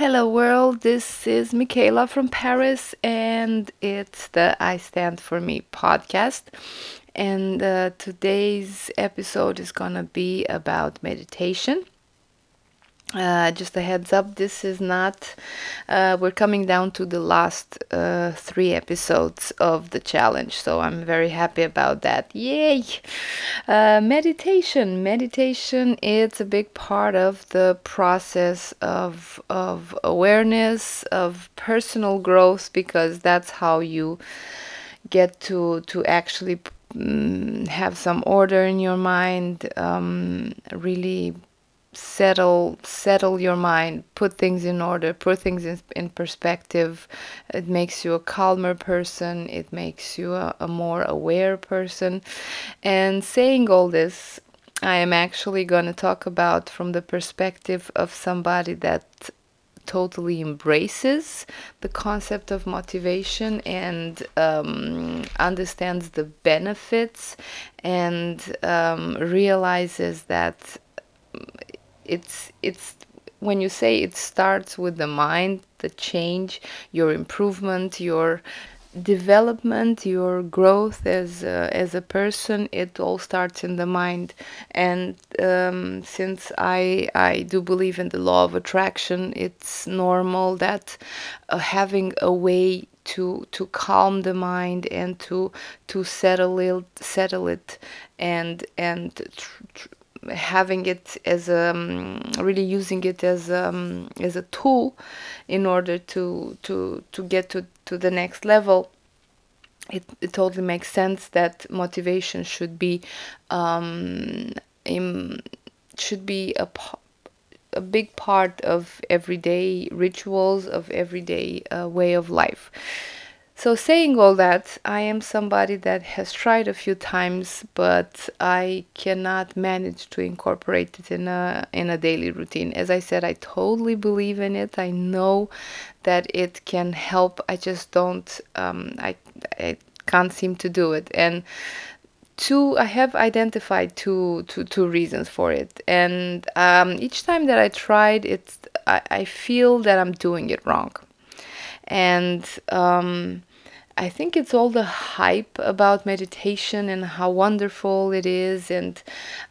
Hello, world. This is Michaela from Paris, and it's the I Stand For Me podcast. And uh, today's episode is gonna be about meditation. Uh, just a heads up, this is not, uh, we're coming down to the last uh, three episodes of the challenge, so I'm very happy about that. Yay! Uh, meditation. Meditation it's a big part of the process of, of awareness, of personal growth, because that's how you get to, to actually mm, have some order in your mind, um, really settle settle your mind put things in order put things in, in perspective. It makes you a calmer person. It makes you a, a more aware person. And saying all this i am actually going to talk about from the perspective of somebody that totally embraces the concept of motivation and um, understands the benefits and um, realizes that it's it's when you say it starts with the mind the change your improvement your development your growth as a, as a person it all starts in the mind. And um, since i i do believe in the law of attraction it's normal that uh, having a way to to calm the mind and to to settle it settle it and and tr- tr- having it as a, um, really using it as um, as a tool in order to to to get to to the next level it, it totally makes sense that motivation should be um, in, should be a a big part of everyday rituals of everyday uh, way of life so, saying all that, I am somebody that has tried a few times, but I cannot manage to incorporate it in a in a daily routine. As I said, I totally believe in it. I know that it can help. I just don't. Um, I I can't seem to do it, and two i have identified two, two, two reasons for it and um, each time that i tried it I, I feel that i'm doing it wrong and um, I think it's all the hype about meditation and how wonderful it is and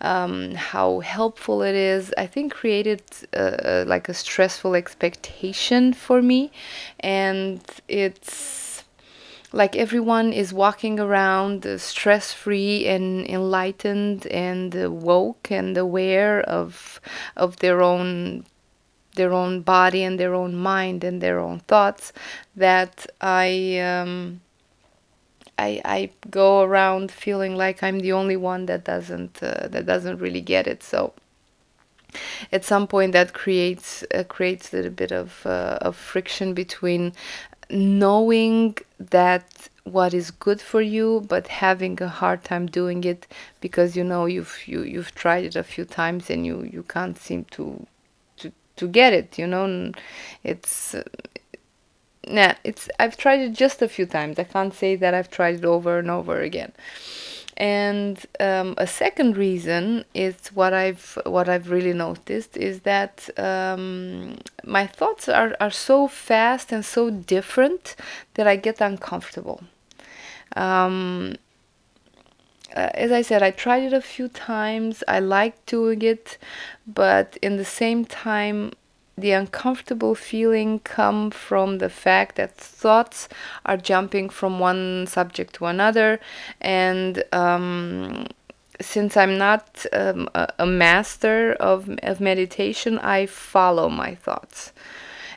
um, how helpful it is. I think created uh, like a stressful expectation for me, and it's like everyone is walking around uh, stress free and enlightened and uh, woke and aware of of their own their own body and their own mind and their own thoughts that I um, I, I go around feeling like I'm the only one that doesn't uh, that doesn't really get it. So at some point that creates uh, creates a little bit of uh, of friction between knowing that what is good for you but having a hard time doing it because you know you've you, you've tried it a few times and you you can't seem to to get it you know it's nah, it's I've tried it just a few times. I can't say that I've tried it over and over again. And um, a second reason is what I've what I've really noticed is that um, my thoughts are, are so fast and so different that I get uncomfortable. Um, uh, as I said, I tried it a few times. I like doing it, but in the same time, the uncomfortable feeling come from the fact that thoughts are jumping from one subject to another and um, since I'm not um, a, a, master of, of meditation, I follow my thoughts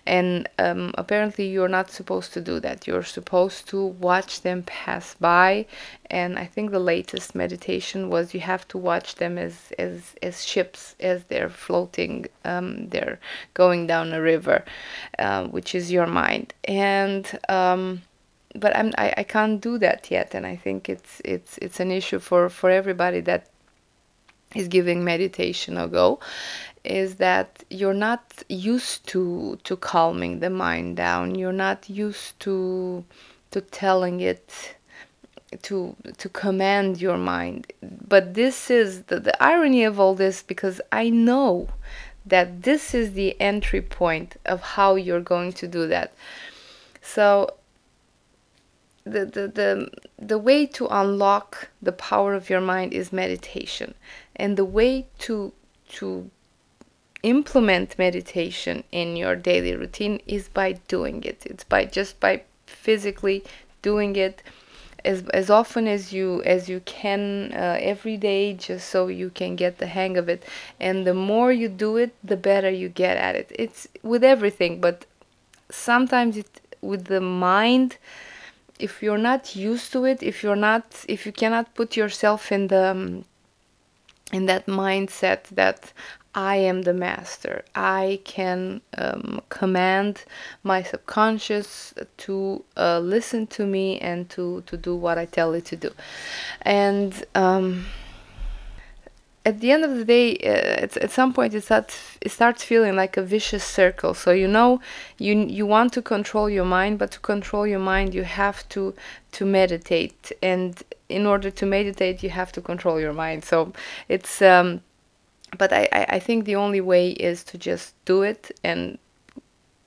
and um, apparently you're not supposed to do that. You're supposed to watch them pass by. And i think the latest meditation was you have to watch them as as as ships as they're floating um, they're going down a river uh, which is your mind. And um, but I'm, I, I can't do that yet. And i think it's it's it's an issue for for everybody that is giving meditation a go is that you're not used to to calming the mind down you're not used to to telling it to to command your mind but this is the, the irony of all this because i know that this is the entry point of how you're going to do that. So the, the, the, the way to unlock the power of your mind is meditation. And the way to to implement meditation in your daily routine is by doing it. It's by just by physically doing it as, as often as you as you can uh, every day just so you can get the hang of it and the more you do it the better you get at it it's with everything but sometimes it with the mind if you're not used to it if you're not if you cannot put yourself in the in that mindset that I am the master. I can um, command my subconscious to uh, listen to me and to, to do what I tell it to do. And um, at the end of the day, uh, at some point it starts it starts feeling like a vicious circle. So you know, you you want to control your mind, but to control your mind, you have to to meditate, and in order to meditate, you have to control your mind. So it's um, but I, I think the only way is to just do it and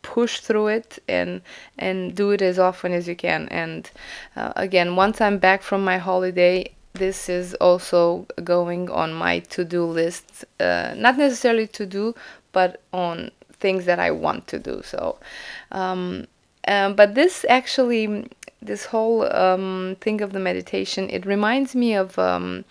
push through it and and do it as often as you can. And uh, again once i'm back from my holiday this is also going on my to-do list uh, not necessarily to do but on things that i want to do. So um, um, but this actually this whole um, thing of the meditation it reminds me of um,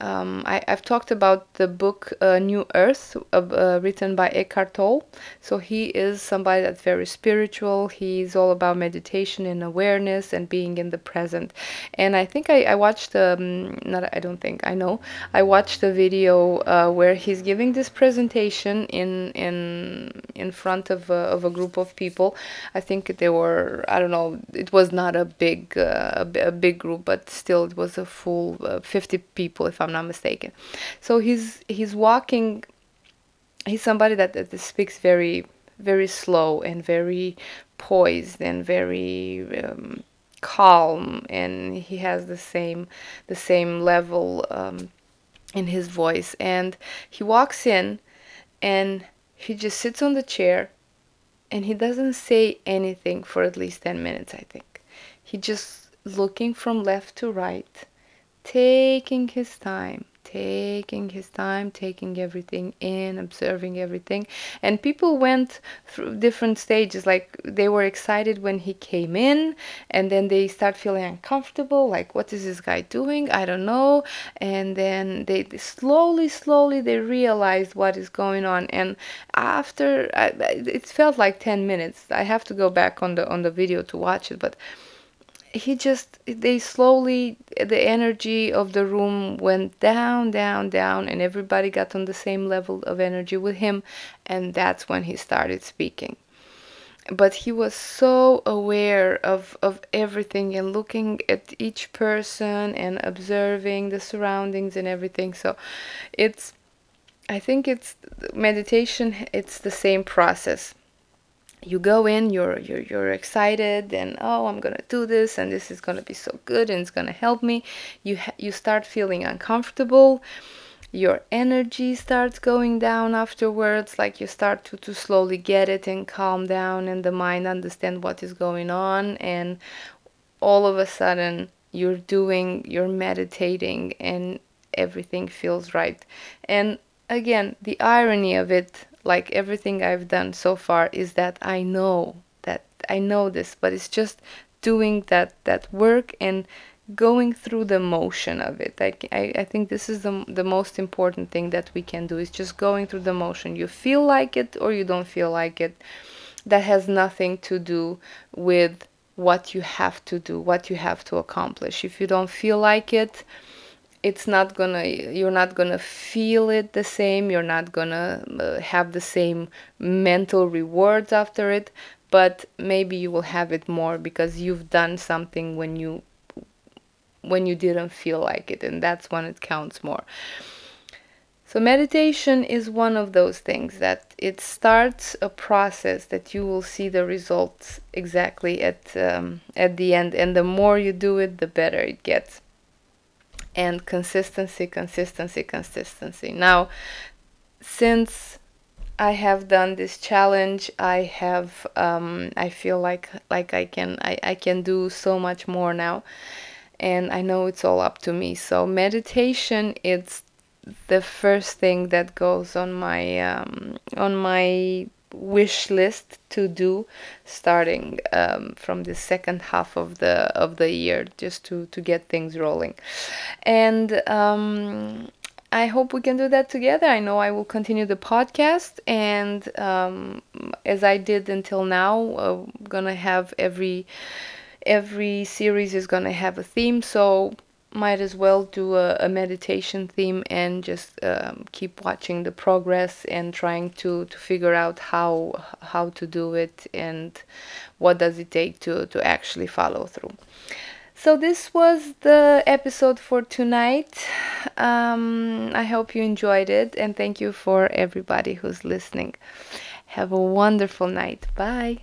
um, I, have talked about the book uh, New Earth, uh, written by Eckhart Tolle. So he is somebody that's very spiritual. He's all about meditation and awareness and being in the present. And I think I, I watched, um, not I don't think I know, I watched a video uh, where he's giving this presentation in in in front of a, of a group of people. I think they were I don't know. It was not a big uh, a, big group, but still it was a full uh, 50 people if I'm not mistaken. So he's he's walking. He's somebody that, that speaks very very slow and very poised and very um, calm, and he has the same the same level um, in his voice. And he walks in, and he just sits on the chair, and he doesn't say anything for at least ten minutes. I think he just looking from left to right taking his time taking his time, taking everything in, observing everything. And people went through different stages. Like they were excited when he came in, and then they start feeling uncomfortable. Like, what is this guy doing? I don't know. And then they slowly, slowly they realized what is going on. And after, it felt like 10 minutes. I have to go back on the on the video to watch it, but he just they slowly the energy of the room went down down down and everybody got on the same level of energy with him and that's when he started speaking. But he was so aware of of everything and looking at each person and observing the surroundings and everything. So it's i think it's meditation it's the same process you go in you're you're you're excited and oh I'm to do this and this is to be so good and it's to help me. You you start feeling uncomfortable. Your energy starts going down afterwards like you start to, to slowly get it and calm down and the mind understand what is going on and all of a sudden you're doing you're meditating and everything feels right. And again the irony of it like everything I've done so far is that I know that I know this, but it's just doing that that work and going through the motion of it. I, I, I think this is the, the most important thing that we can do is just going through the motion. You feel like it or you don't feel like it. That has nothing to do with what you have to do, what you have to accomplish. If you don't feel like it, it's not gonna you're not gonna feel it the same you're not gonna uh, have the same mental rewards after it but maybe you will have it more because you've done something when you when you didn't feel like it and that's when it counts more. So meditation is one of those things that it starts a process that you will see the results exactly at um, at the end and the more you do it the better it gets and consistency, consistency, consistency. Now, since I have done this challenge. I have um, I feel like like I can I, I can do so much more now. And I know it's all up to me. So meditation it's the first thing that goes on my um, on my wish list to do starting um, from the second half of the of the year just to to get things rolling and um, I hope we can do that together. I know I will continue the podcast, and um, as I did until now, uh, I'm gonna have every every series is gonna have a theme. So might as well do a, a meditation theme and just um, keep watching the progress and trying to, to figure out how how to do it and what does it take to, to actually follow through. So this was the episode for tonight. Um, I hope you enjoyed it and thank you for everybody who's listening. Have a wonderful night. Bye.